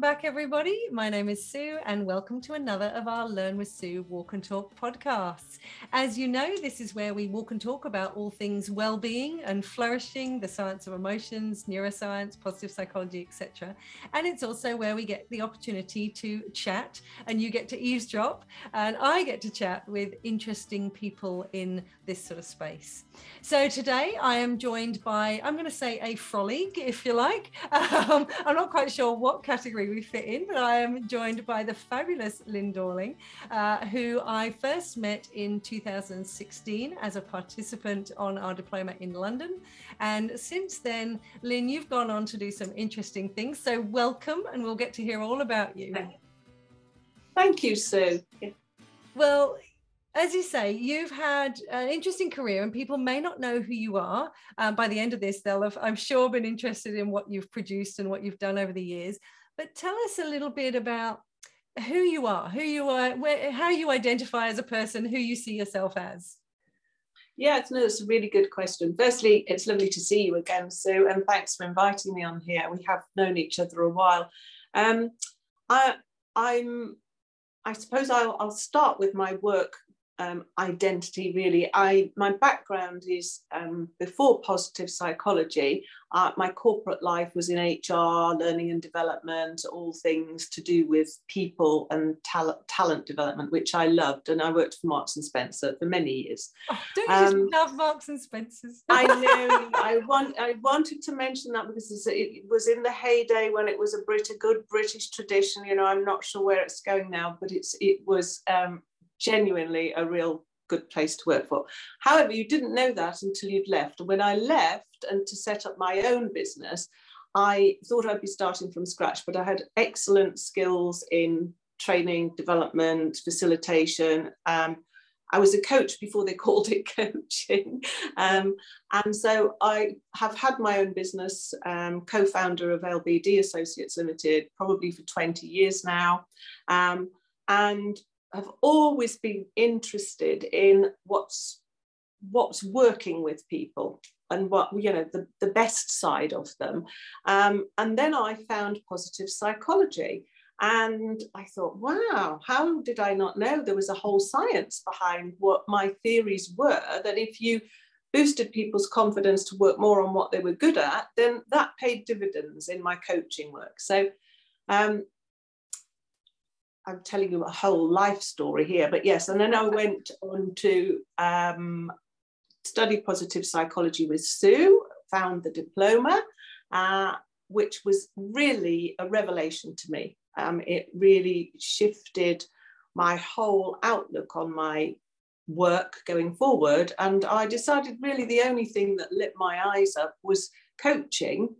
Welcome back, everybody. My name is Sue, and welcome to another of our Learn with Sue Walk and Talk podcasts. As you know, this is where we walk and talk about all things well-being and flourishing, the science of emotions, neuroscience, positive psychology, etc. And it's also where we get the opportunity to chat, and you get to eavesdrop, and I get to chat with interesting people in this sort of space. So today I am joined by, I'm going to say a frolic, if you like. Um, I'm not quite sure what category we fit in, but I am joined by the fabulous Lynn Dorling, uh, who I first met in 2016 as a participant on our diploma in London. And since then, Lynn, you've gone on to do some interesting things. So welcome, and we'll get to hear all about you. Thank you, Sue. Well, as you say, you've had an interesting career, and people may not know who you are. Um, by the end of this, they'll have, I'm sure, been interested in what you've produced and what you've done over the years. But tell us a little bit about who you are, who you are, where, how you identify as a person, who you see yourself as. Yeah, it's, no, it's a really good question. Firstly, it's lovely to see you again, Sue, and thanks for inviting me on here. We have known each other a while. Um, I, I'm, I suppose I'll, I'll start with my work um, identity really. I my background is um, before positive psychology uh, my corporate life was in hr learning and development all things to do with people and talent talent development which i loved and i worked for marks and spencer for many years. Oh, don't you um, just love marks and spencers? I know. I want i wanted to mention that because it was in the heyday when it was a brit a good british tradition you know i'm not sure where it's going now but it's it was um, genuinely a real good place to work for. However, you didn't know that until you'd left. And when I left and to set up my own business, I thought I'd be starting from scratch, but I had excellent skills in training, development, facilitation. Um, I was a coach before they called it coaching. Um, and so I have had my own business, um, co founder of LBD Associates Limited, probably for 20 years now. Um, and have always been interested in what's what's working with people and what you know the, the best side of them. Um, and then i found positive psychology and i thought wow how did i not know there was a whole science behind what my theories were that if you boosted people's confidence to work more on what they were good at then that paid dividends in my coaching work. So um, I'm telling you a whole life story here, but yes, and then I went on to um, study positive psychology with Sue, found the diploma, uh, which was really a revelation to me. Um, it really shifted my whole outlook on my work going forward. And I decided really the only thing that lit my eyes up was coaching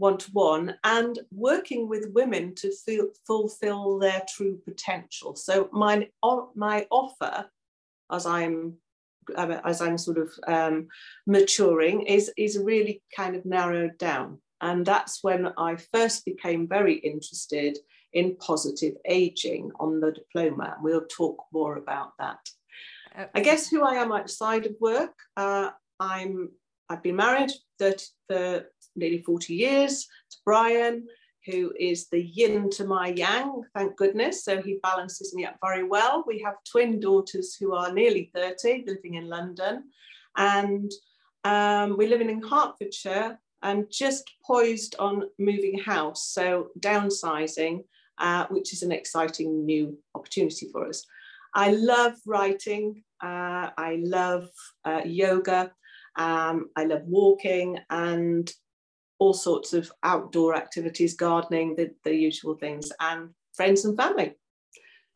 one to one and working with women to feel, fulfill their true potential. So my my offer, as I'm as I'm sort of um, maturing, is is really kind of narrowed down, and that's when I first became very interested in positive aging on the diploma. We'll talk more about that. I guess who I am outside of work. Uh, I'm I've been married 30, for nearly 40 years to Brian, who is the yin to my yang, thank goodness. So he balances me up very well. We have twin daughters who are nearly 30, living in London. And um, we're living in Hertfordshire and just poised on moving house. So downsizing, uh, which is an exciting new opportunity for us. I love writing. Uh, I love uh, yoga. Um, I love walking and all sorts of outdoor activities, gardening, the, the usual things, and friends and family.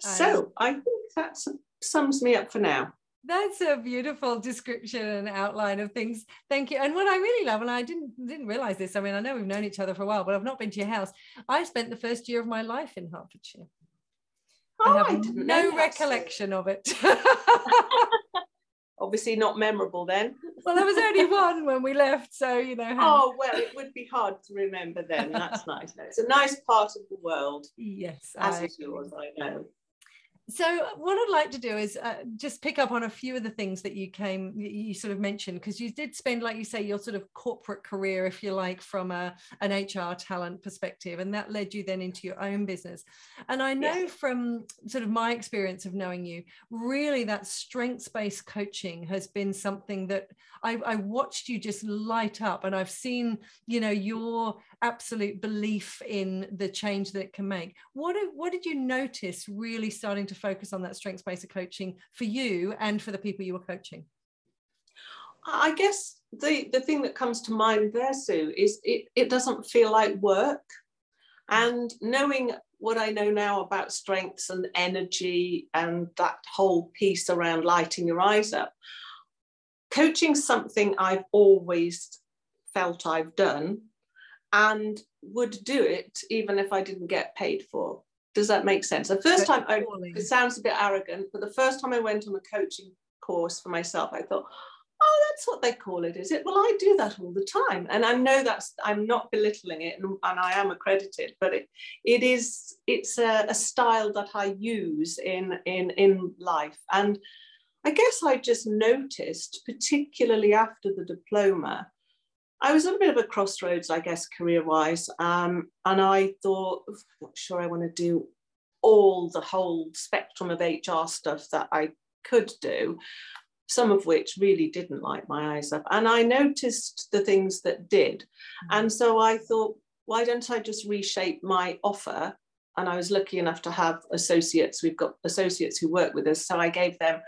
So I think that sums me up for now. That's a beautiful description and outline of things. Thank you. And what I really love, and I didn't didn't realize this. I mean, I know we've known each other for a while, but I've not been to your house. I spent the first year of my life in Hertfordshire. Oh, I have I no recollection of it. obviously not memorable then. Well, there was only one when we left, so you know. Oh well, it would be hard to remember then. That's nice. It's a nice part of the world. Yes, as I is yours, I know. So what i'd like to do is uh, just pick up on a few of the things that you came you sort of mentioned because you did spend like you say your sort of corporate career if you like from a, an hr talent perspective and that led you then into your own business and i know yeah. from sort of my experience of knowing you really that strengths based coaching has been something that I, I watched you just light up and i've seen you know your absolute belief in the change that it can make what, what did you notice really starting to focus on that strengths based coaching for you and for the people you were coaching? I guess the, the thing that comes to mind there, Sue, is it, it doesn't feel like work. And knowing what I know now about strengths and energy and that whole piece around lighting your eyes up, coaching something I've always felt I've done and would do it even if I didn't get paid for. Does that make sense? The first time, I, it sounds a bit arrogant, but the first time I went on a coaching course for myself, I thought, oh, that's what they call it, is it? Well, I do that all the time. And I know that's, I'm not belittling it and, and I am accredited, but it, it is, it's a, a style that I use in, in, in life. And I guess I just noticed, particularly after the diploma, I was at a bit of a crossroads, I guess, career wise. Um, and I thought, I'm not sure I want to do all the whole spectrum of HR stuff that I could do, some of which really didn't light my eyes up. And I noticed the things that did. Mm. And so I thought, why don't I just reshape my offer? And I was lucky enough to have associates. We've got associates who work with us. So I gave them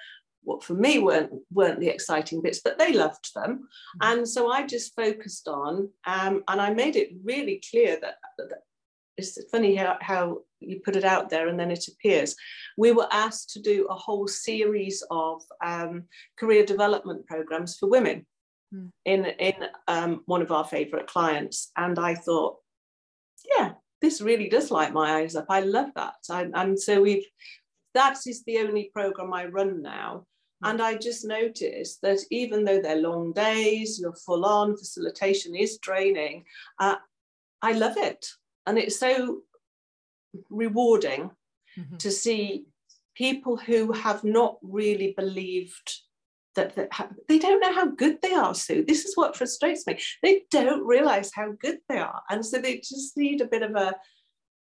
what for me weren't weren't the exciting bits, but they loved them, mm-hmm. and so I just focused on, um, and I made it really clear that, that it's funny how, how you put it out there and then it appears. We were asked to do a whole series of um, career development programs for women mm. in in um, one of our favourite clients, and I thought, yeah, this really does light my eyes up. I love that, I, and so we've that is the only program I run now. And I just noticed that even though they're long days, you're full on, facilitation is draining, uh, I love it. And it's so rewarding mm-hmm. to see people who have not really believed that, that they don't know how good they are, Sue. This is what frustrates me. They don't realize how good they are. And so they just need a bit of a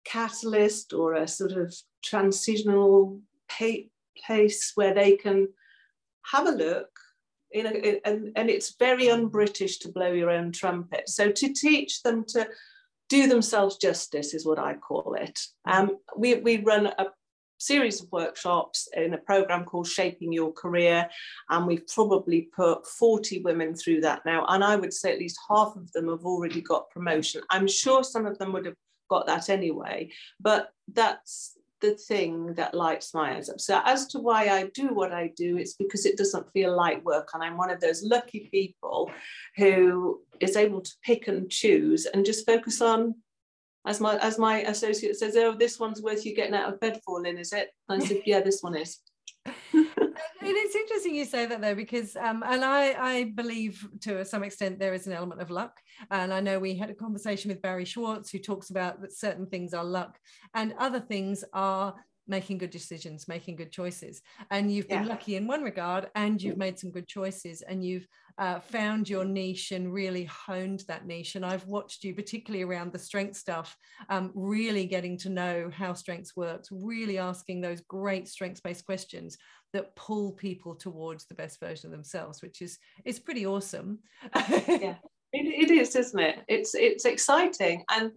catalyst or a sort of transitional place where they can have a look in a, and, and it's very un-British to blow your own trumpet. So to teach them to do themselves justice is what I call it. Um, we, we run a series of workshops in a program called Shaping Your Career, and we've probably put 40 women through that now. And I would say at least half of them have already got promotion. I'm sure some of them would have got that anyway, but that's the thing that lights my eyes up. So as to why I do what I do, it's because it doesn't feel like work. And I'm one of those lucky people who is able to pick and choose and just focus on as my as my associate says, oh, this one's worth you getting out of bed for, Lynn, is it? And I said, yeah, this one is. it's interesting you say that though because um, and I, I believe to some extent there is an element of luck. And i know we had a conversation with barry schwartz who talks about that certain things are luck and other things are making good decisions making good choices. And you've been yeah. lucky in one regard and you've made some good choices and you've uh, found your niche and really honed that niche. And i've watched you particularly around the strength stuff um, really getting to know how strengths works really asking those great strengths based questions that pull people towards the best version of themselves which is is pretty awesome. Yeah. It, it is isn't it? It's it's exciting and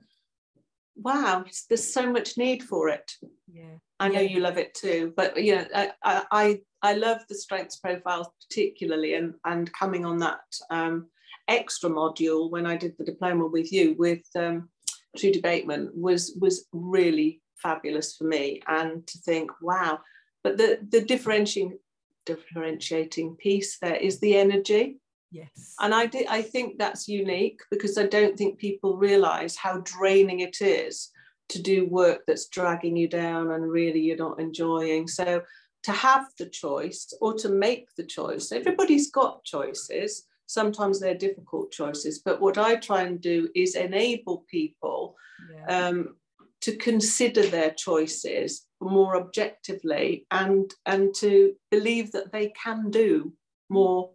wow there's so much need for it. Yeah. I know yeah. you love it too but you know I, I i love the strengths profiles particularly and and coming on that um extra module when i did the diploma with you with um Trudy Bateman was was really fabulous for me and to think wow but the the differentiating differentiating piece there is the energy Yes. And I did I think that's unique because I don't think people realize how draining it is to do work that's dragging you down and really you're not enjoying. So to have the choice or to make the choice, everybody's got choices. Sometimes they're difficult choices, but what I try and do is enable people yeah. um, to consider their choices more objectively and and to believe that they can do more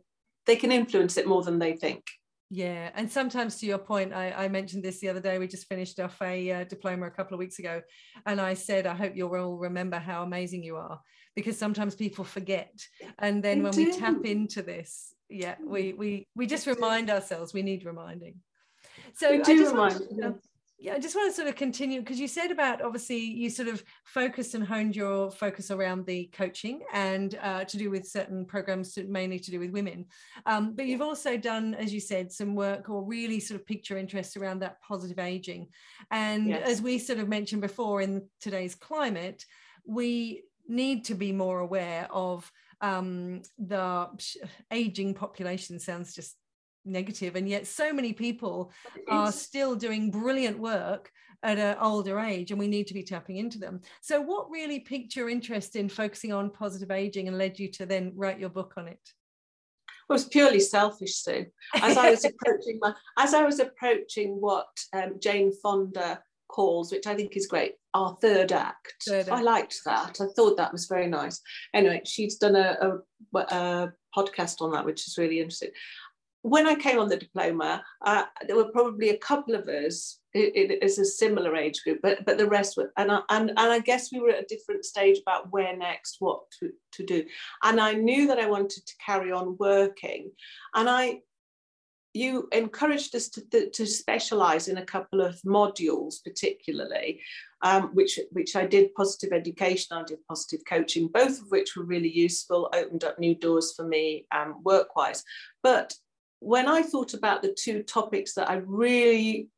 they can influence it more than they think yeah, and sometimes to your point, I, I, mentioned this the other day. We just finished off a uh, diploma a couple of weeks ago, and I said, I hope you'll all remember how amazing you are, because sometimes people forget, and then when do. we tap into this, yeah, we we we just remind ourselves. We need reminding. So we do remind. Yeah, I just want to sort of continue because you said about obviously you sort of focused and honed your focus around the coaching and uh, to do with certain programs, to, mainly to do with women. Um, but you've also done, as you said, some work or really sort of piqued your interest around that positive aging. And yes. as we sort of mentioned before in today's climate, we need to be more aware of um, the aging population sounds just negative and yet so many people are still doing brilliant work at an older age and we need to be tapping into them. So what really piqued your interest in focusing on positive aging and led you to then write your book on it? Well, it was purely selfish sue. As i was approaching my as i was approaching what um, jane fonda calls which i think is great our third act. third act. i liked that. I thought that was very nice. Anyway she's done a, a, a podcast on that which is really interesting when I came on the diploma, uh, there were probably a couple of us as a similar age group, but but the rest were, and I, and and I guess we were at a different stage about where next, what to, to do, and I knew that I wanted to carry on working, and I. You encouraged us to, to specialize in a couple of modules, particularly, um, which, which I did positive education, I did positive coaching, both of which were really useful, opened up new doors for me um, work wise. But when I thought about the two topics that I really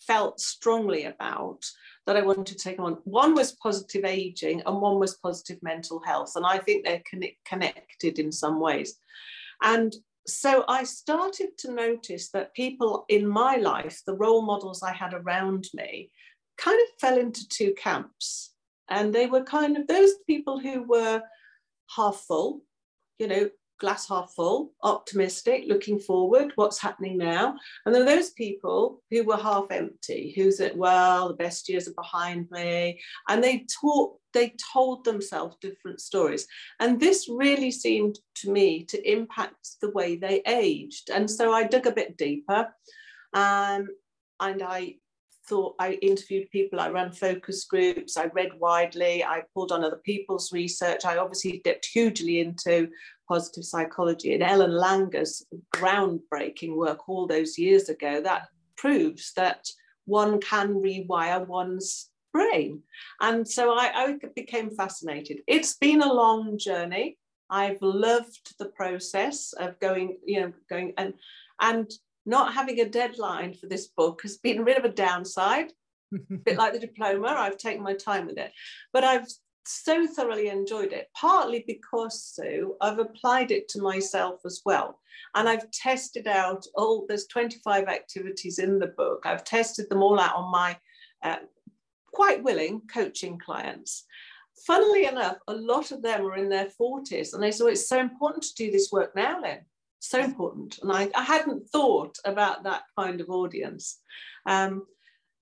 felt strongly about that I wanted to take on, one was positive aging and one was positive mental health. And I think they're connected in some ways. And so I started to notice that people in my life, the role models I had around me, kind of fell into two camps. And they were kind of those people who were half full, you know, glass half full, optimistic, looking forward, what's happening now. And there are those people who were half empty, who said, well, the best years are behind me. And they taught, they told themselves different stories. And this really seemed to me to impact the way they aged. And so I dug a bit deeper. Um, and I thought I interviewed people, I ran focus groups, I read widely, I pulled on other people's research. I obviously dipped hugely into positive psychology and Ellen Langer's groundbreaking work all those years ago that proves that one can rewire one's brain. And so I, I became fascinated. It's been a long journey. I've loved the process of going, you know, going and and not having a deadline for this book has been a bit of a downside. a bit like the diploma, I've taken my time with it. But I've so thoroughly enjoyed it, partly because Sue, I've applied it to myself as well. And I've tested out all, there's 25 activities in the book. I've tested them all out on my uh, quite willing coaching clients. Funnily enough, a lot of them are in their 40s and they said, it's so important to do this work now, Lynn. So important. And I, I hadn't thought about that kind of audience. Um,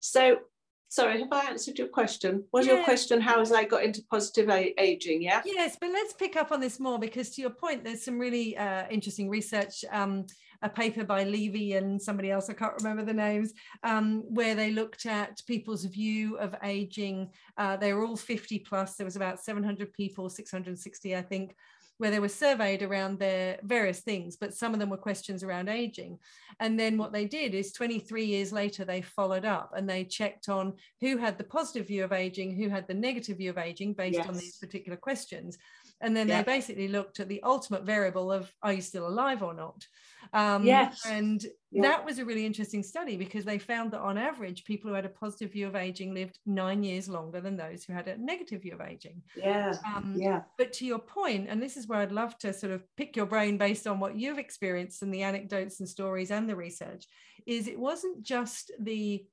so sorry, have I answered your question? Was yeah. your question how has I got into positive aging? Yeah. Yes, but let's pick up on this more because to your point, there's some really uh, interesting research. Um, a paper by Levy and somebody else, I can't remember the names, um, where they looked at people's view of aging. Uh, they were all 50 plus. There was about 700 people, 660, I think, where they were surveyed around their various things, but some of them were questions around aging. And then what they did is 23 years later, they followed up and they checked on who had the positive view of aging, who had the negative view of aging based yes. on these particular questions. And then yeah. they basically looked at the ultimate variable of are you still alive or not? Um, yes. And yeah. that was a really interesting study because they found that on average, people who had a positive view of aging lived nine years longer than those who had a negative view of aging. Yeah. Um, yeah. But to your point, and this is where I'd love to sort of pick your brain based on what you've experienced and the anecdotes and stories and the research, is it wasn't just the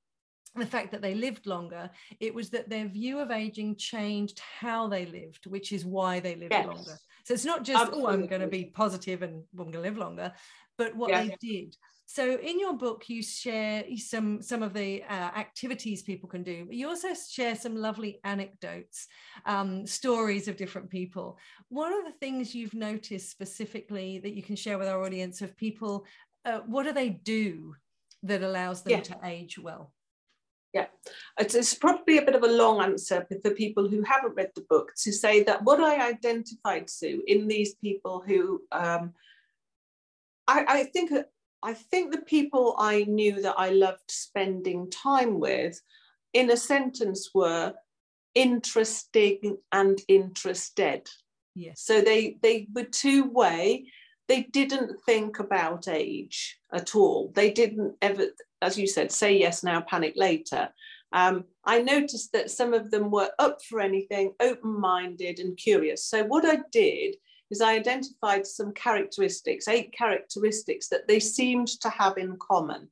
the fact that they lived longer, it was that their view of aging changed how they lived, which is why they lived yes. longer. So it's not just, Absolutely. oh, I'm going to be positive and I'm going to live longer. But what yeah. they did so in your book you share some some of the uh, activities people can do but you also share some lovely anecdotes um, stories of different people what are the things you've noticed specifically that you can share with our audience of people uh, what do they do that allows them yeah. to age well yeah, it's, it's, probably a bit of a long answer for people who haven't read the book to say that what I identified, Sue, in these people who um, I, I think I think the people I knew that I loved spending time with, in a sentence, were interesting and interested. Yes. So they they were two way. They didn't think about age at all. They didn't ever, as you said, say yes now, panic later. Um, I noticed that some of them were up for anything, open minded, and curious. So, what I did is I identified some characteristics, eight characteristics that they seemed to have in common.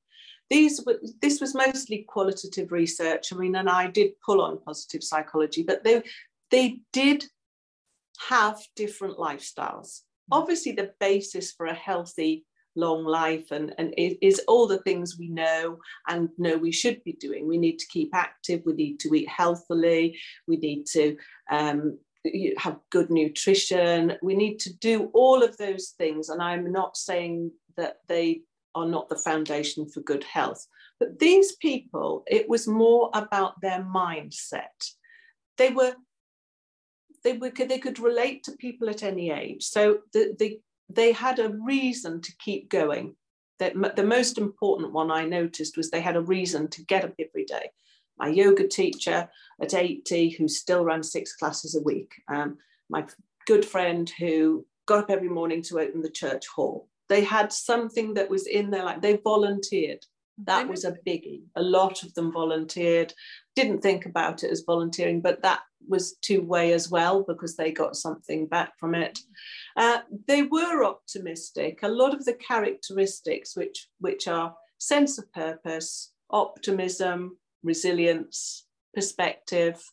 These were, this was mostly qualitative research. I mean, and I did pull on positive psychology, but they, they did have different lifestyles. Hmm. Obviously, the basis for a healthy long life and, and is all the things we know and know we should be doing. We need to keep active, we need to eat healthily, we need to um, have good nutrition. We need to do all of those things. And I'm not saying that they are not the foundation for good health. But these people, it was more about their mindset. They were, they were, they could relate to people at any age. So the, the, they had a reason to keep going. That the most important one I noticed was they had a reason to get up every day my yoga teacher at 80 who still runs six classes a week, um, my good friend who got up every morning to open the church hall. They had something that was in their life, they volunteered. That was a biggie. A lot of them volunteered, didn't think about it as volunteering, but that was two way as well because they got something back from it. Uh, they were optimistic. A lot of the characteristics, which, which are sense of purpose, optimism, resilience, perspective,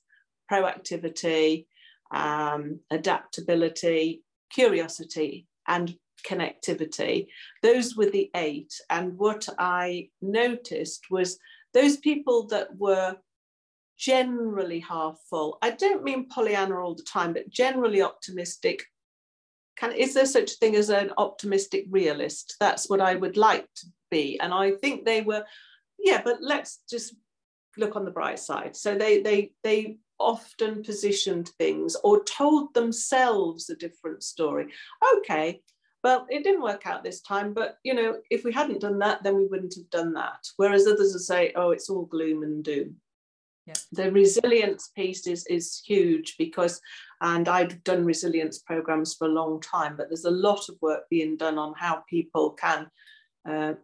proactivity, um, adaptability, curiosity, and connectivity. Those were the eight. And what I noticed was those people that were generally half full. I don't mean Pollyanna all the time, but generally optimistic. Can, is there such a thing as an optimistic realist? That's what I would like to be. And I think they were, yeah, but let's just look on the bright side. So they they they often positioned things or told themselves a different story. Okay, well, it didn't work out this time, but you know, if we hadn't done that, then we wouldn't have done that. Whereas others will say, oh, it's all gloom and doom. Yeah. The resilience piece is, is huge because, and I've done resilience programs for a long time, but there's a lot of work being done on how people can uh,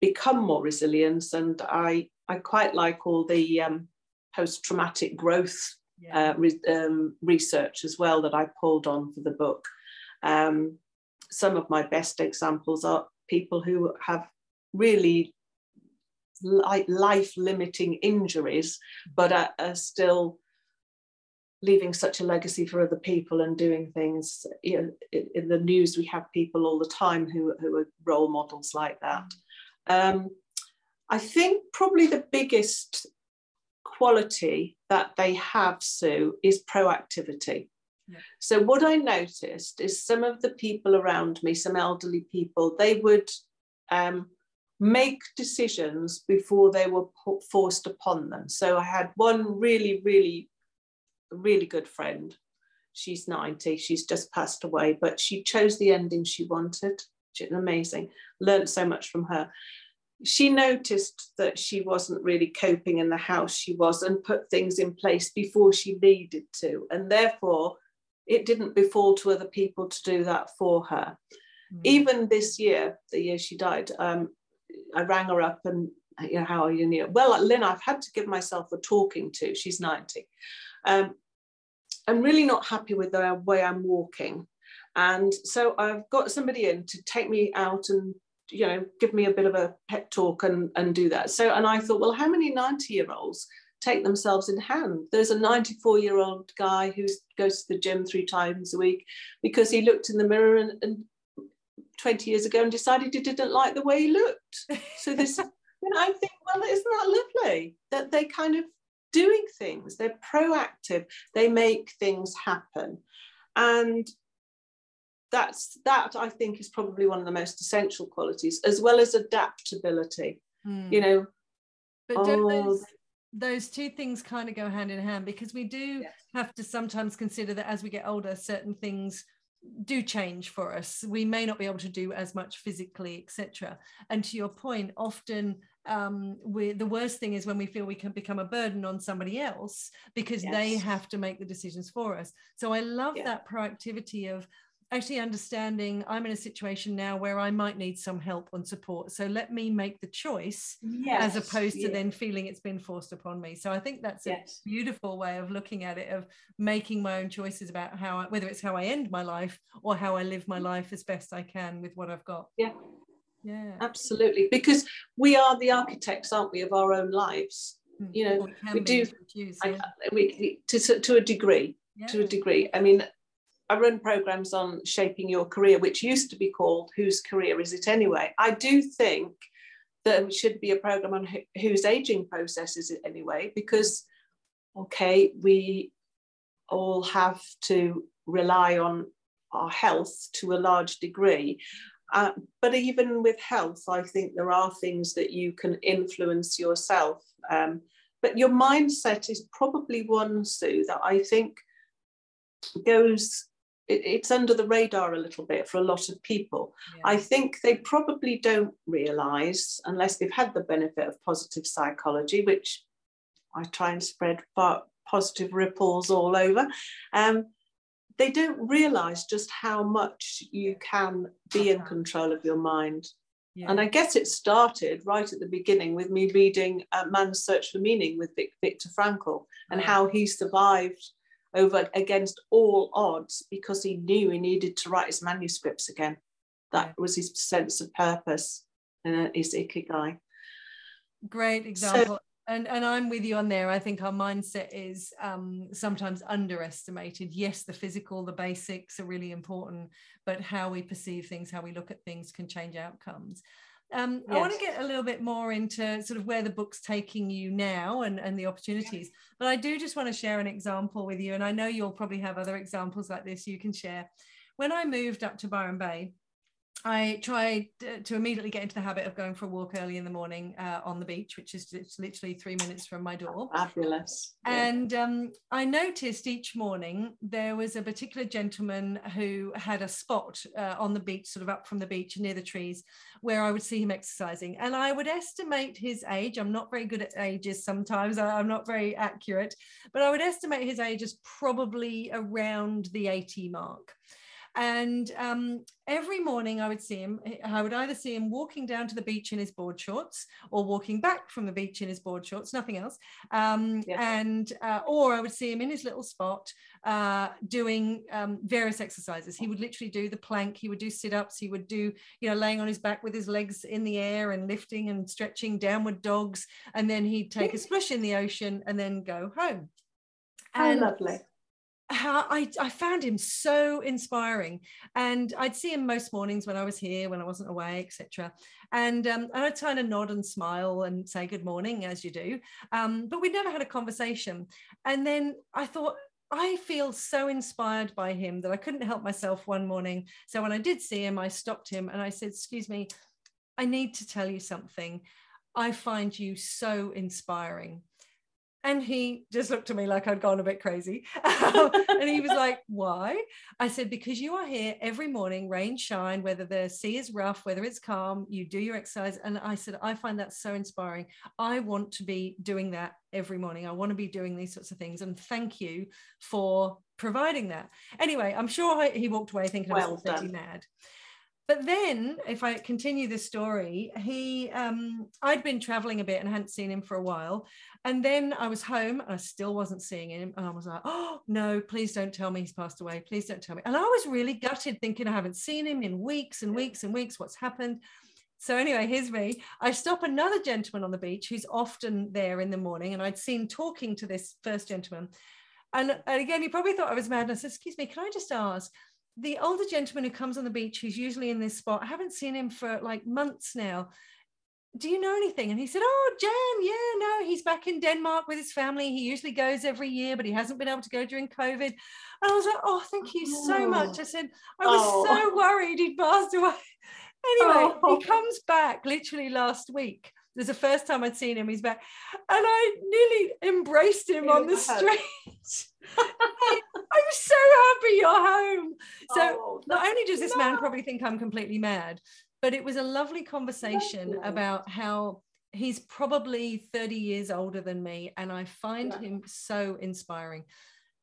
become more resilient. And I I quite like all the um, post-traumatic growth yeah. uh, re- um, research as well that I pulled on for the book. Um, some of my best examples are people who have really li- life-limiting injuries, but are, are, still leaving such a legacy for other people and doing things. You know, in, in, the news, we have people all the time who, who are role models like that. Um, I think probably the biggest quality that they have, Sue, is proactivity. So, what I noticed is some of the people around me, some elderly people, they would um, make decisions before they were forced upon them. So, I had one really, really, really good friend. She's 90, she's just passed away, but she chose the ending she wanted. She's amazing. Learned so much from her she noticed that she wasn't really coping in the house she was and put things in place before she needed to. And therefore, it didn't befall to other people to do that for her. Mm. Even this year, the year she died, um, I rang her up and, you know, how are you? Well, Lynn, I've had to give myself a talking to. She's 90. Um, I'm really not happy with the way I'm walking. And so I've got somebody in to take me out and you know, give me a bit of a pep talk and, and do that. So, and I thought, well, how many 90 year olds take themselves in hand? There's a 94 year old guy who goes to the gym three times a week because he looked in the mirror and, and 20 years ago and decided he didn't like the way he looked. So this, you know, I think, well, isn't that lovely that they kind of doing things, they're proactive, they make things happen. And that's that I think is probably one of the most essential qualities, as well as adaptability. Mm. You know, but don't oh, those, those two things kind of go hand in hand because we do yes. have to sometimes consider that as we get older, certain things do change for us we may not be able to do as much physically etc and to your point often um we the worst thing is when we feel we can become a burden on somebody else because yes. they have to make the decisions for us so i love yeah. that proactivity of actually understanding I'm in a situation now where I might need some help and support. So let me make the choice yes, as opposed to then feeling it's been forced upon me. So I think that's yes. a beautiful way of looking at it, of making my own choices about how, I, whether it's how I end my life or how I live my life as best I can with what I've got. Yeah. Yeah. Absolutely. Because we are the architects, aren't we, of our own lives? Hmm. You know, we, we do, choose, yeah. I, we, to, to a degree, yeah. to a degree. I mean, I run programs on shaping your career, which used to be called Whose Career Is It Anyway? I do think it should be a program on whose aging process is it anyway, because, okay, we all have to rely on our health to a large degree. Uh, but even with health, I think there are things that you can influence yourself. Um, but your mindset is probably one, Sue, that I think goes it, it's under the radar a little bit for a lot of people. Yeah. I think they probably don't realize, unless they've had the benefit of positive psychology, which I try and spread positive ripples all over. Um, they don't realize just how much you can be in control of your mind. Yeah. And I guess it started right at the beginning with me reading uh, Man's Search for Meaning with Vic, Viktor Frankl and how he survived over against all odds because he knew he needed to write his manuscripts again. That was his sense of purpose and uh, his ikigai. Great example. So, and, and I'm with you on there. I think our mindset is um, sometimes underestimated. Yes, the physical, the basics are really important, but how we perceive things, how we look at things can change outcomes. Um, yes. I want to get a little bit more into sort of where the book's taking you now and, and the opportunities. But I do just want to share an example with you. And I know you'll probably have other examples like this you can share. When I moved up to Byron Bay, I tried to immediately get into the habit of going for a walk early in the morning uh, on the beach, which is literally three minutes from my door. Fabulous. And um, I noticed each morning there was a particular gentleman who had a spot uh, on the beach, sort of up from the beach near the trees, where I would see him exercising. And I would estimate his age. I'm not very good at ages sometimes, I'm not very accurate, but I would estimate his age as probably around the 80 mark. And um, every morning I would see him, I would either see him walking down to the beach in his board shorts or walking back from the beach in his board shorts, nothing else. Um, yeah. And, uh, or I would see him in his little spot uh, doing um, various exercises. He would literally do the plank, he would do sit ups, he would do, you know, laying on his back with his legs in the air and lifting and stretching downward dogs. And then he'd take a splish in the ocean and then go home. And, How lovely how I, I found him so inspiring and i'd see him most mornings when i was here when i wasn't away etc and um, and i'd kind of nod and smile and say good morning as you do um, but we never had a conversation and then i thought I feel so inspired by him that I couldn't help myself one morning. So when I did see him, I stopped him and I said, Excuse me, I need to tell you something. I find you so inspiring. And he just looked at me like I'd gone a bit crazy. and he was like, Why? I said, Because you are here every morning, rain, shine, whether the sea is rough, whether it's calm, you do your exercise. And I said, I find that so inspiring. I want to be doing that every morning. I want to be doing these sorts of things. And thank you for providing that. Anyway, I'm sure he walked away thinking well I was pretty mad. But then, if I continue the story, he, um, I'd been traveling a bit and hadn't seen him for a while. And then I was home and I still wasn't seeing him. And I was like, oh, no, please don't tell me he's passed away. Please don't tell me. And I was really gutted, thinking I haven't seen him in weeks and weeks and weeks. What's happened? So anyway, here's me. I stop another gentleman on the beach who's often there in the morning, and I'd seen talking to this first gentleman. And, and again, he probably thought I was mad. And I said, "Excuse me, can I just ask? The older gentleman who comes on the beach, who's usually in this spot, I haven't seen him for like months now. Do you know anything? And he said, Oh, Jan, yeah, no, he's back in Denmark with his family. He usually goes every year, but he hasn't been able to go during COVID. And I was like, Oh, thank you so oh. much. I said, I was oh. so worried he'd passed away. Anyway, oh. he comes back literally last week. There's the first time I'd seen him, he's back. And I nearly embraced him on the street. I'm so happy you're home. So oh, not only does this no. man probably think I'm completely mad, but it was a lovely conversation about how he's probably 30 years older than me and I find yeah. him so inspiring.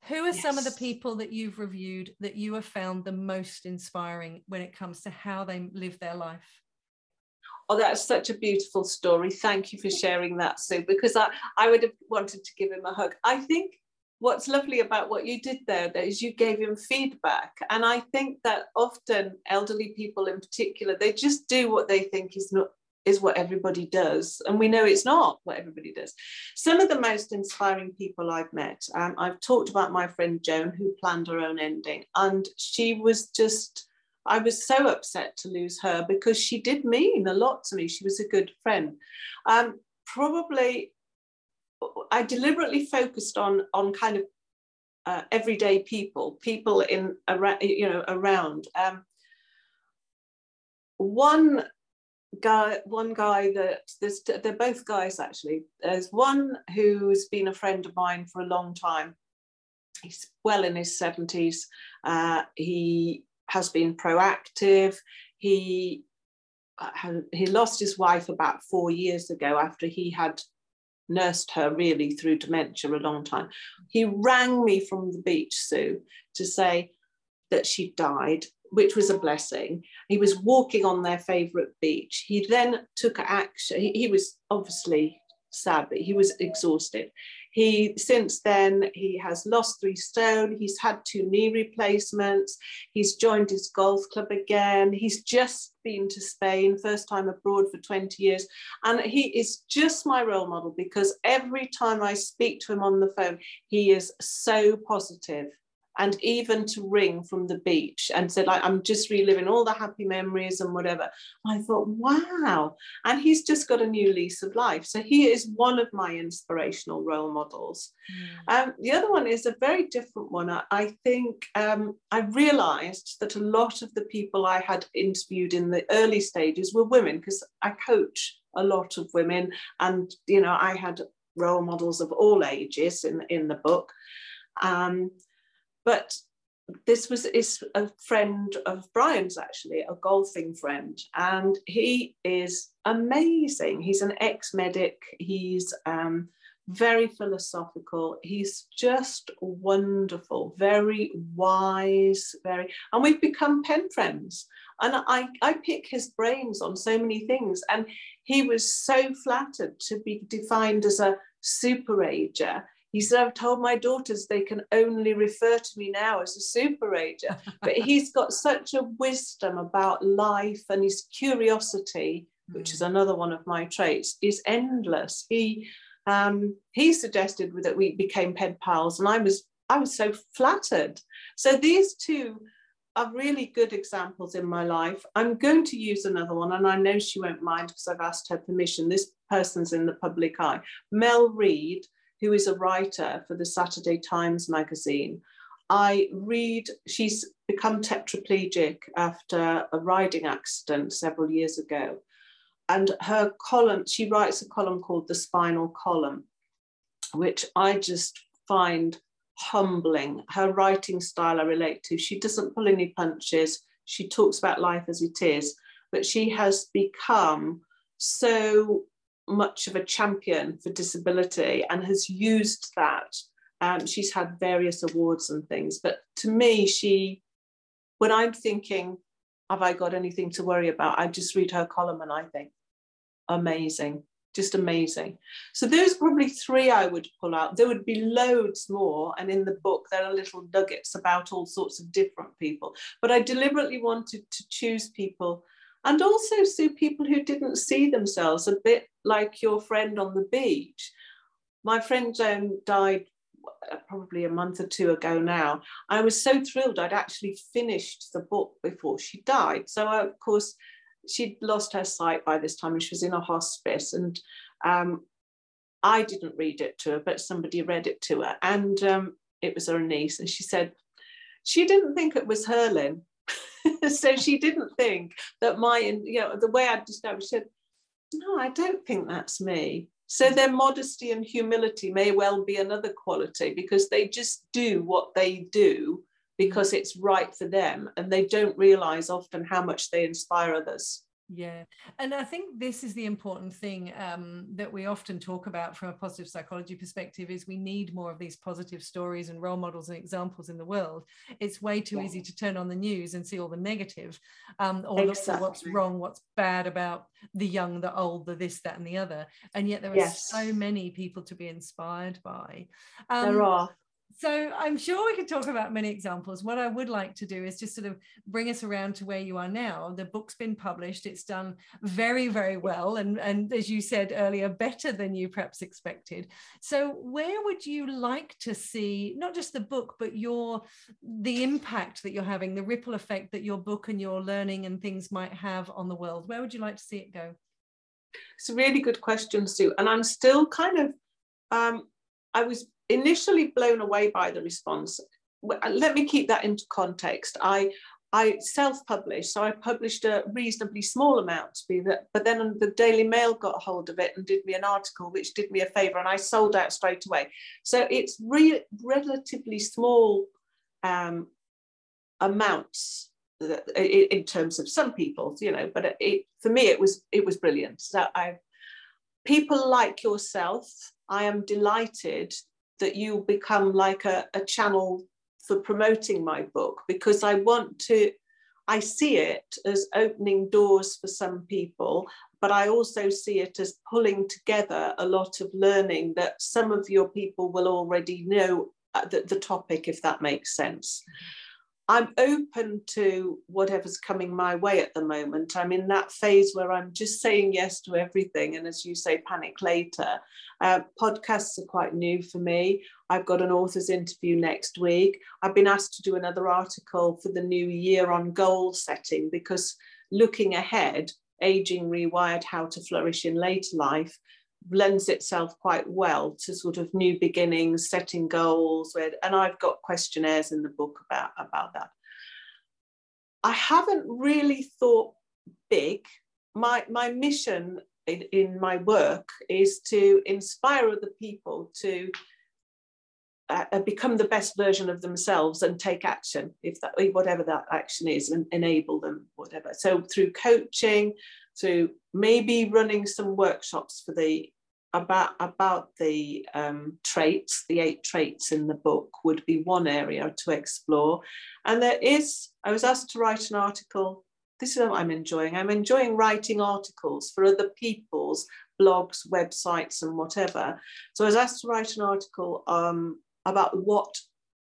Who are yes. some of the people that you've reviewed that you have found the most inspiring when it comes to how they live their life? Oh, that's such a beautiful story. Thank you for sharing that, Sue, because I, I would have wanted to give him a hug. I think what's lovely about what you did there is you gave him feedback. And I think that often elderly people in particular, they just do what they think is not is what everybody does. And we know it's not what everybody does. Some of the most inspiring people I've met, um, I've talked about my friend Joan, who planned her own ending. And she was just, I was so upset to lose her because she did mean a lot to me. She was a good friend. Um, probably I deliberately focused on on kind of uh, everyday people, people in around, you know, around. Um, one guy, one guy that there's, they're both guys actually. There's one who's been a friend of mine for a long time. He's well in his seventies. Uh, he has been proactive. He uh, he lost his wife about four years ago after he had nursed her really through dementia a long time. He rang me from the beach, Sue, to say that she died, which was a blessing. He was walking on their favourite beach. He then took action. He, he was obviously sad, but he was exhausted. He since then he has lost three stone. He's had two knee replacements. He's joined his golf club again. He's just been to Spain, first time abroad for 20 years, and he is just my role model because every time I speak to him on the phone, he is so positive and even to ring from the beach and said like i'm just reliving all the happy memories and whatever. I thought wow. And he's just got a new lease of life. So he is one of my inspirational role models. Mm. um, the other one is a very different one. I, I think um, i realized that a lot of the people i had interviewed in the early stages were women because i coach a lot of women and you know i had role models of all ages in, in the book. Um, but this was is a friend of Brian's actually, a golfing friend, and he is amazing. He's an ex-medic. He's um, very philosophical. He's just wonderful, very wise, very, and we've become pen friends. And I, I pick his brains on so many things. And he was so flattered to be defined as a super ager he said, I've told my daughters they can only refer to me now as a super rager. but he's got such a wisdom about life and his curiosity, which is mm. another one of my traits, is endless. He um, he suggested that we became pen pals, and I was I was so flattered. So these two are really good examples in my life. I'm going to use another one, and I know she won't mind because I've asked her permission. This person's in the public eye. Mel Reid who is a writer for the Saturday Times magazine. I read, she's become tetraplegic after a riding accident several years ago. And her column, she writes a column called The Spinal Column, which I just find humbling. Her writing style I relate to. She doesn't pull any punches. She talks about life as it is, but she has become so much of a champion for disability and has used that. Um, she's had various awards and things, but to me, she, when I'm thinking, have I got anything to worry about? I just read her column and I think, amazing, just amazing. So those probably three I would pull out. There would be loads more, and in the book there are little nuggets about all sorts of different people. But I deliberately wanted to choose people and also see people who didn't see themselves a bit like your friend on the beach. My friend Joan died uh, probably a month or two ago now. I was so thrilled I'd actually finished the book before she died. So, I, of course, she'd lost her sight by this time and she was in a hospice. And um, I didn't read it to her, but somebody read it to her. And um, it was her niece. And she said, she didn't think it was her, Lynn. so she didn't think that my, you know, the way I described it, she said, no, I don't think that's me. So mm. their modesty and humility may well be another quality because they just do what they do mm. because it's right for them and they don't realize often how much they inspire others. Yeah. And I think this is the important thing um, that we often talk about from a positive psychology perspective is we need more of these positive stories and role models and examples in the world. It's way too yeah. easy to turn on the news and see all the negative um, or exactly. look for what's wrong, what's bad about the young, the old, the this, that, and the other. And yet there are yes. so many people to be inspired by. Um, there are so I'm sure we could talk about many examples. What I would like to do is just sort of bring us around to where you are now. The book's been published, it's done very, very well. And, and as you said earlier, better than you perhaps expected. So where would you like to see not just the book, but your the impact that you're having, the ripple effect that your book and your learning and things might have on the world? Where would you like to see it go? It's a really good question, Sue. And I'm still kind of um, I was initially blown away by the response. Let me keep that into context. I I self-published, so I published a reasonably small amount, to be that, but then the Daily Mail got hold of it and did me an article, which did me a favour, and I sold out straight away. So it's re- relatively small um, amounts in terms of some people, you know. But it, for me, it was it was brilliant. So I, people like yourself, I am delighted that you become like a, a channel for promoting my book because I want to, I see it as opening doors for some people, but I also see it as pulling together a lot of learning that some of your people will already know uh, the, the topic, if that makes sense. I'm open to whatever's coming my way at the moment. I'm in that phase where I'm just saying yes to everything. And as you say, panic later. Uh, podcasts are quite new for me. I've got an author's interview next week. I've been asked to do another article for the new year on goal setting because looking ahead, aging rewired, how to flourish in later life lends itself quite well to sort of new beginnings, setting goals, with, and I've got questionnaires in the book about, about that. I haven't really thought big. My, my mission in, in my work is to inspire other people to uh, uh become the best version of themselves and take action, if that whatever that action is, and enable them, whatever. So through coaching, through maybe running some workshops for the about about the um, traits, the eight traits in the book would be one area to explore. And there is, I was asked to write an article. This is what I'm enjoying. I'm enjoying writing articles for other people's blogs, websites, and whatever. So I was asked to write an article um, about what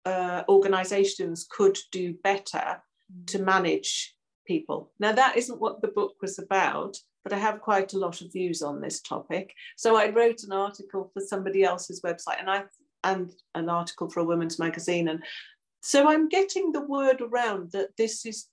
uh, organizations could do better to manage people. Now, that isn't what the book was about but I have quite a lot of views on this topic. So I wrote an article for somebody else's website and I and an article for a women's magazine. And so I'm getting the word around that this is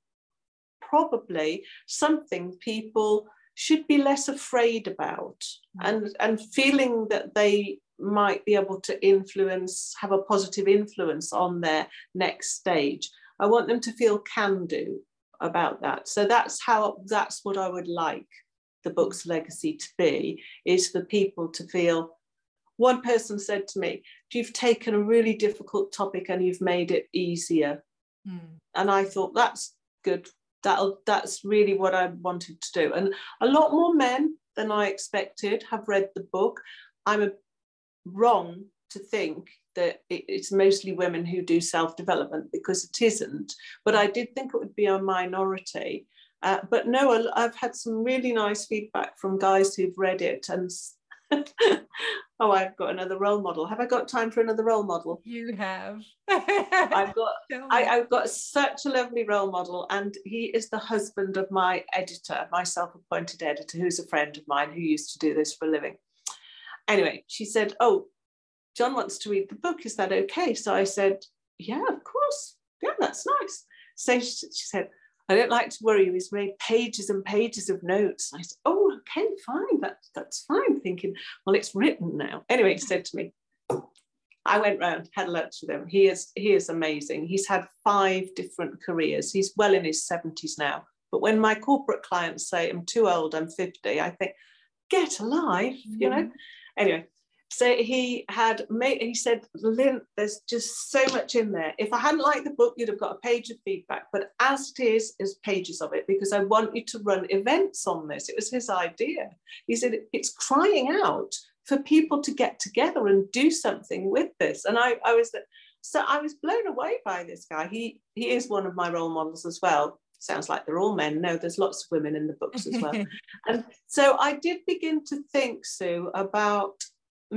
probably something people should be less afraid about mm. and, and feeling that they might be able to influence, have a positive influence on their next stage. I want them to feel can do about that. So that's how that's what I would like the book's legacy to be is for people to feel one person said to me you've taken a really difficult topic and you've made it easier mm. and i thought that's good that'll that's really what i wanted to do and a lot more men than i expected have read the book i'm a, wrong to think that it's mostly women who do self-development because it isn't but i did think it would be a minority uh, but no, I've had some really nice feedback from guys who've read it and oh, I've got another role model. Have I got time for another role model? You have. I've got I, have got such a lovely role model, and he is the husband of my editor, my self-appointed editor, who's a friend of mine who used to do this for a living. Anyway, she said, Oh, John wants to read the book. Is that okay? So I said, Yeah, of course. Yeah, that's nice. So she, she said, I don't like to worry you. He's made pages and pages of notes. I said, Oh, okay, fine. That, that's fine. Thinking, well, it's written now. Anyway, he said to me, I went round, had lunch with him. He is he is amazing. He's had five different careers. He's well in his 70s now. But when my corporate clients say I'm too old, I'm 50, I think, get alive, you know. Mm-hmm. Anyway, so he had made he said lynn there's just so much in there. If i hadn't liked the book you'd have got a page of feedback but as it is is pages of it because i want you to run events on this. It was his idea. He said it's crying out for people to get together and do something with this. And i, I was so i was blown away by this guy. He he is one of my role models as well. Sounds like they're all men. No, there's lots of women in the books as well. and so I did begin to think, Sue, about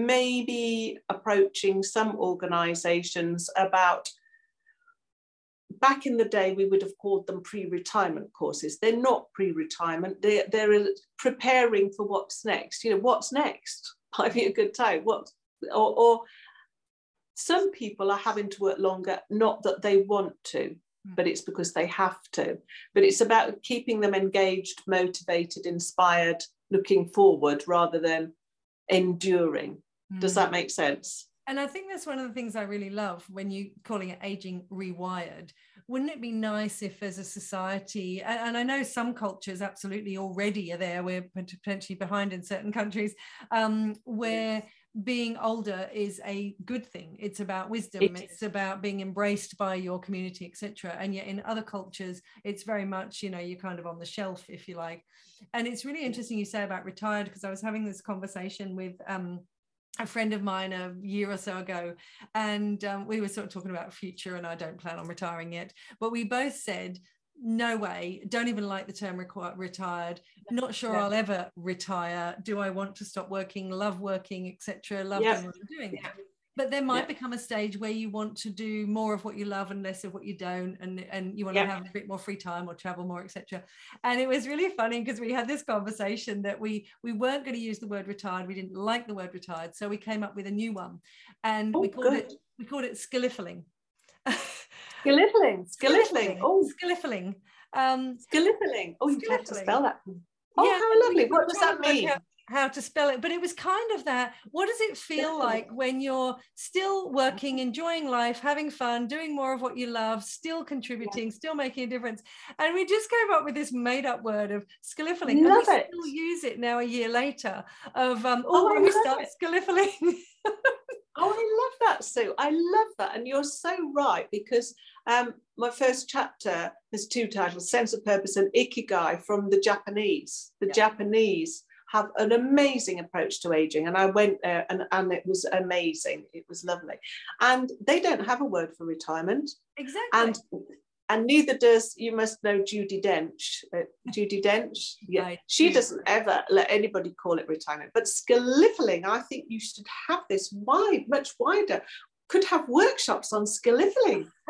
maybe approaching some organizations about back in the day we would have called them pre-retirement courses. They're not pre-retirement. They're, they're preparing for what's next. You know what's next? Might be a good time. What or, or some people are having to work longer not that they want to hmm. but it's because they have to. But it's about keeping them engaged motivated inspired looking forward rather than enduring. Mm. Does that mm. make sense? And I think that's one of the things I really love when you calling it aging rewired. Wouldn't it be nice if, as a society, and, and I know some cultures absolutely already are there, we're potentially behind in certain countries, um, where being older is a good thing. It's about wisdom. It it's about being embraced by your community, etc. And yet, in other cultures, it's very much, you know, you're kind of on the shelf, if you like. And it's really interesting you say about retired because I was having this conversation with um, a friend of mine a year or so ago, and um, we were sort of talking about future. And I don't plan on retiring yet, but we both said no way don't even like the term retired not sure yeah. i'll ever retire do i want to stop working love working etc love yeah. doing yeah but there might yeah. become a stage where you want to do more of what you love and less of what you don't and and you want yeah. to have a bit more free time or travel more etc and it was really funny because we had this conversation that we we weren't going to use the word retired we didn't like the word retired so we came up with a new one. And oh, we called good. it we called it skilliffling skilliffling skilliffling oh. Skilliffling um oh you have to spell that. Oh yeah, how lovely. what does that mean how to spell it but it was kind of that what does it feel like when you're still working enjoying life having fun doing more of what you love still contributing yeah. still making a difference and we just came up with this made up word of skilliffling love and we it. still use it now a year later of um oh, oh we start skilliffling Oh, I love that, Sue. I love that. And you're so right because um, my first chapter has two titles Sense of Purpose and Ikigai from the Japanese. The yeah. Japanese have an amazing approach to aging. And I went there and, and it was amazing. It was lovely. And they don't have a word for retirement. Exactly. And and neither does you must know Judi Dench. Uh, Judi Dench, yeah, right. she doesn't ever let anybody call it retirement. But skilliffling, I think you should have this wide, much wider. Could have workshops on skilliffling.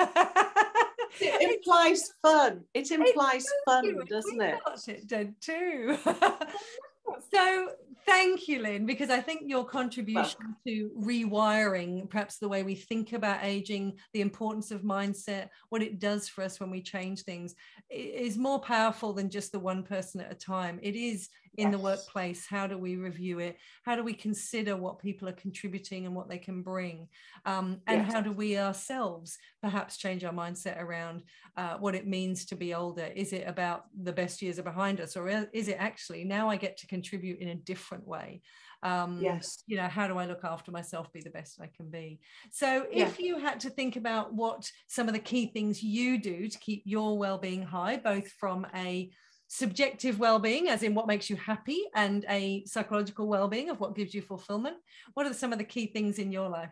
it implies fun. It implies it fun, doesn't it? It did too. so thank you lynn because i think your contribution to rewiring perhaps the way we think about aging the importance of mindset what it does for us when we change things is more powerful than just the one person at a time. It is in yes. the workplace how do we review it how do we consider what people are contributing and what they can bring um, and yes. how do we ourselves perhaps change our mindset around uh, what it means to be older is it about the best years are behind us or is it actually now i get to contribute in a different way um, yes you know how do i look after myself be the best i can be so if yeah. you had to think about what some of the key things you do to keep your well-being high both from a subjective well-being as in what makes you happy and a psychological well-being of what gives you fulfillment. What are some of the key things in your life?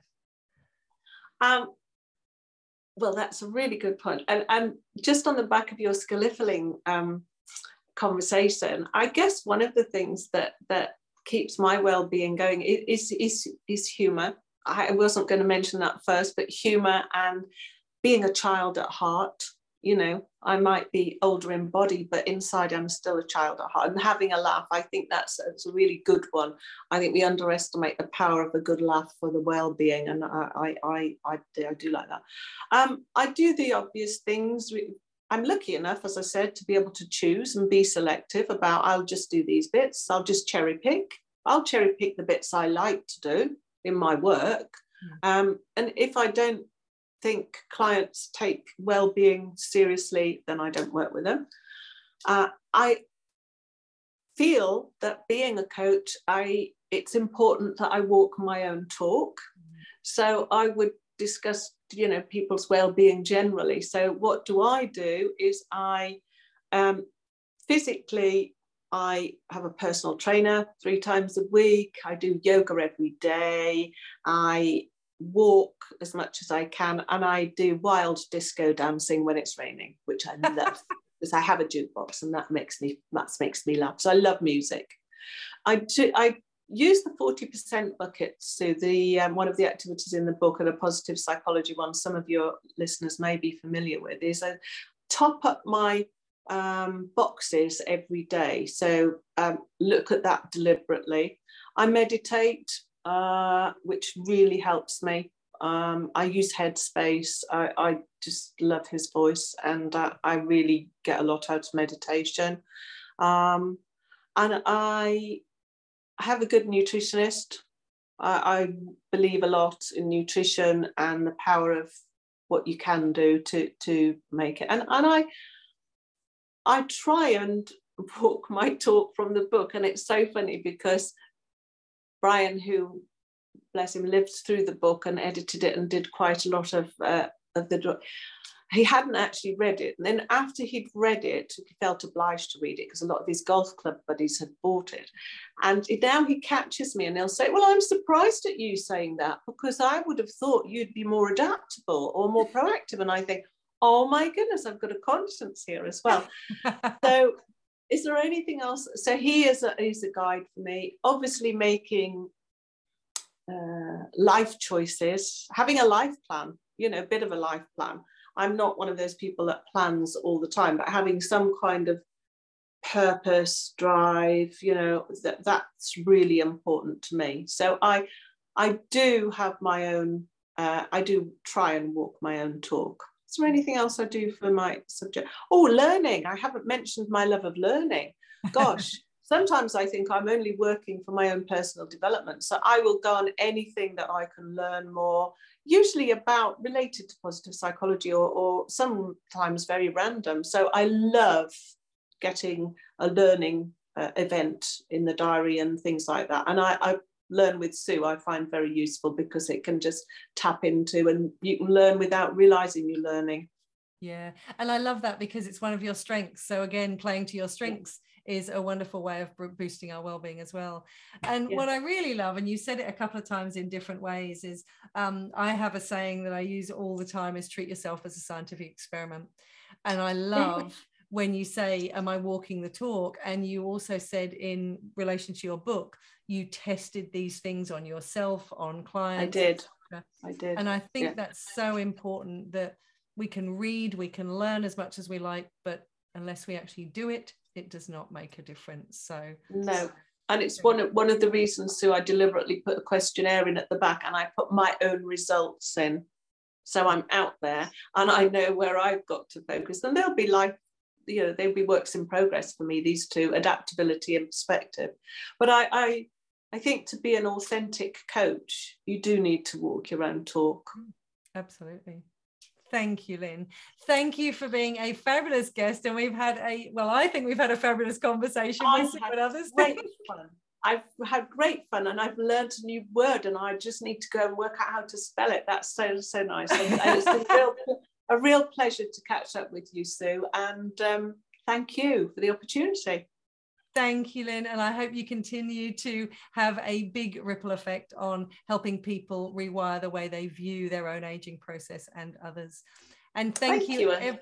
Um, well that's a really good point. And, and just on the back of your skilliffling um, conversation i guess one of the things that that keeps my well-being going is is is humor. I wasn't going to mention that first but humor and being a child at heart you know, I might be older in body, but inside I'm still a child at heart. And having a laugh, I think that's, that's a really good one. I think we underestimate the power of a good laugh for the well-being, and I I I, I, do, I do like that. Um, I do the obvious things. I'm lucky enough, as I said, to be able to choose and be selective about. I'll just do these bits. I'll just cherry pick. I'll cherry pick the bits I like to do in my work. Hmm. Um, and if I don't think clients take well-being seriously, then I don't work with them. Uh, I feel that being a coach, I it's important that I walk my own talk. So I would discuss, you know, people's well-being generally. So what do I do? Is I um, physically I have a personal trainer three times a week. I do yoga every day. I walk as much as I can, and I do wild disco dancing when it's raining, which I love because I have a jukebox, and that makes me that makes me laugh. So I love music. I do, I use the forty percent bucket. So the um, one of the activities in the book, and a positive psychology one, some of your listeners may be familiar with, is a top up my um, boxes every day. So um, look at that deliberately. I meditate uh, which really helps me. Um, I use Headspace. I, I, just love his voice, and uh, I really get a lot out of meditation. Um, and I have a good nutritionist. I, I, believe a lot in nutrition and the power of what you can do to to make it. And and I I try and walk my talk from the book, and it's so funny because Brian, who bless him, lived through the book and edited it and did quite a lot of uh, of the. He hadn't actually read it, and then after he'd read it, he felt obliged to read it because a lot of his golf club buddies had bought it. And now he catches me and he'll say, "Well, I'm surprised at you saying that because I would have thought you'd be more adaptable or more proactive." And I think, "Oh my goodness, I've got a conscience here as well." so is there anything else? So he is a, he's a guide for me. Obviously, making uh, life choices, having a life plan, you know, a bit of a life plan. I'm not one of those people that plans all the time, but having some kind of purpose, drive, you know, that that's really important to me. So I I do have my own. Uh, I do try and walk my own talk. Is there anything else I do for my subject? Oh, learning. I haven't mentioned my love of learning. Gosh, sometimes I think I'm only working for my own personal development. So I will go on anything that I can learn more, usually about related to positive psychology or, or sometimes very random. So I love getting a learning uh, event in the diary and things like that. And I, I learn with Sue I find very useful because it can just tap into and you can learn without realizing you're learning. Yeah, and I love that because it's one of your strengths. So again, playing to your strengths is a wonderful way of boosting our well-being as well. And what I really love, and you said it a couple of times in different ways, is um, I have a saying that I use all the time: is treat yourself as a scientific experiment. And I love when you say, Am I walking the talk? And you also said in relation to your book, you tested these things on yourself, on clients. I did. I did. And I think yeah. that's so important that we can read, we can learn as much as we like, but unless we actually do it, it does not make a difference. So no. And it's one of one of the reasons Sue I deliberately put a questionnaire in at the back and I put my own results in. So I'm out there and I know where I've got to focus. And there'll be life you know they'll be works in progress for me these two adaptability and perspective but I, I i think to be an authentic coach you do need to walk your own talk absolutely Thank you, Lynn. Thank you for being a fabulous guest. And we've had a, well, I think we've had a fabulous conversation. We'll see what others think. Fun. I've had great fun and I've learned a new word and I just need to go and work out how to spell it. That's so, so nice. And, and it's a real a real pleasure to catch up with you, Sue, and um, thank you for the opportunity. Thank you, Lynn. And I hope you continue to have a big ripple effect on helping people rewire the way they view their own aging process and others. And thank, thank you. you.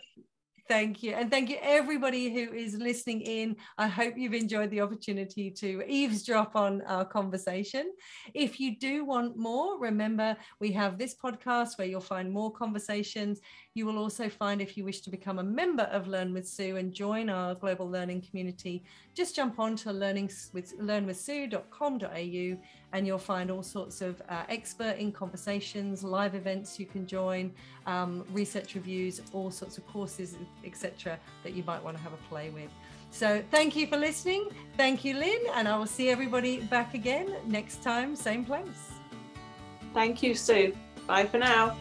Thank you. And thank you, everybody who is listening in. I hope you've enjoyed the opportunity to eavesdrop on our conversation. If you do want more, remember we have this podcast where you'll find more conversations You will also find if you wish to become a member of Learn with Sue and join our global learning community, just jump on to with learnwithsue.com.au and you'll find all sorts of uh, expert in conversations, live events you can join, um, research reviews, all sorts of courses, etc., that you might want to have a play with. So thank you for listening. Thank you, Lynn, and I will see everybody back again next time, same place. Thank you, Sue. Bye for now.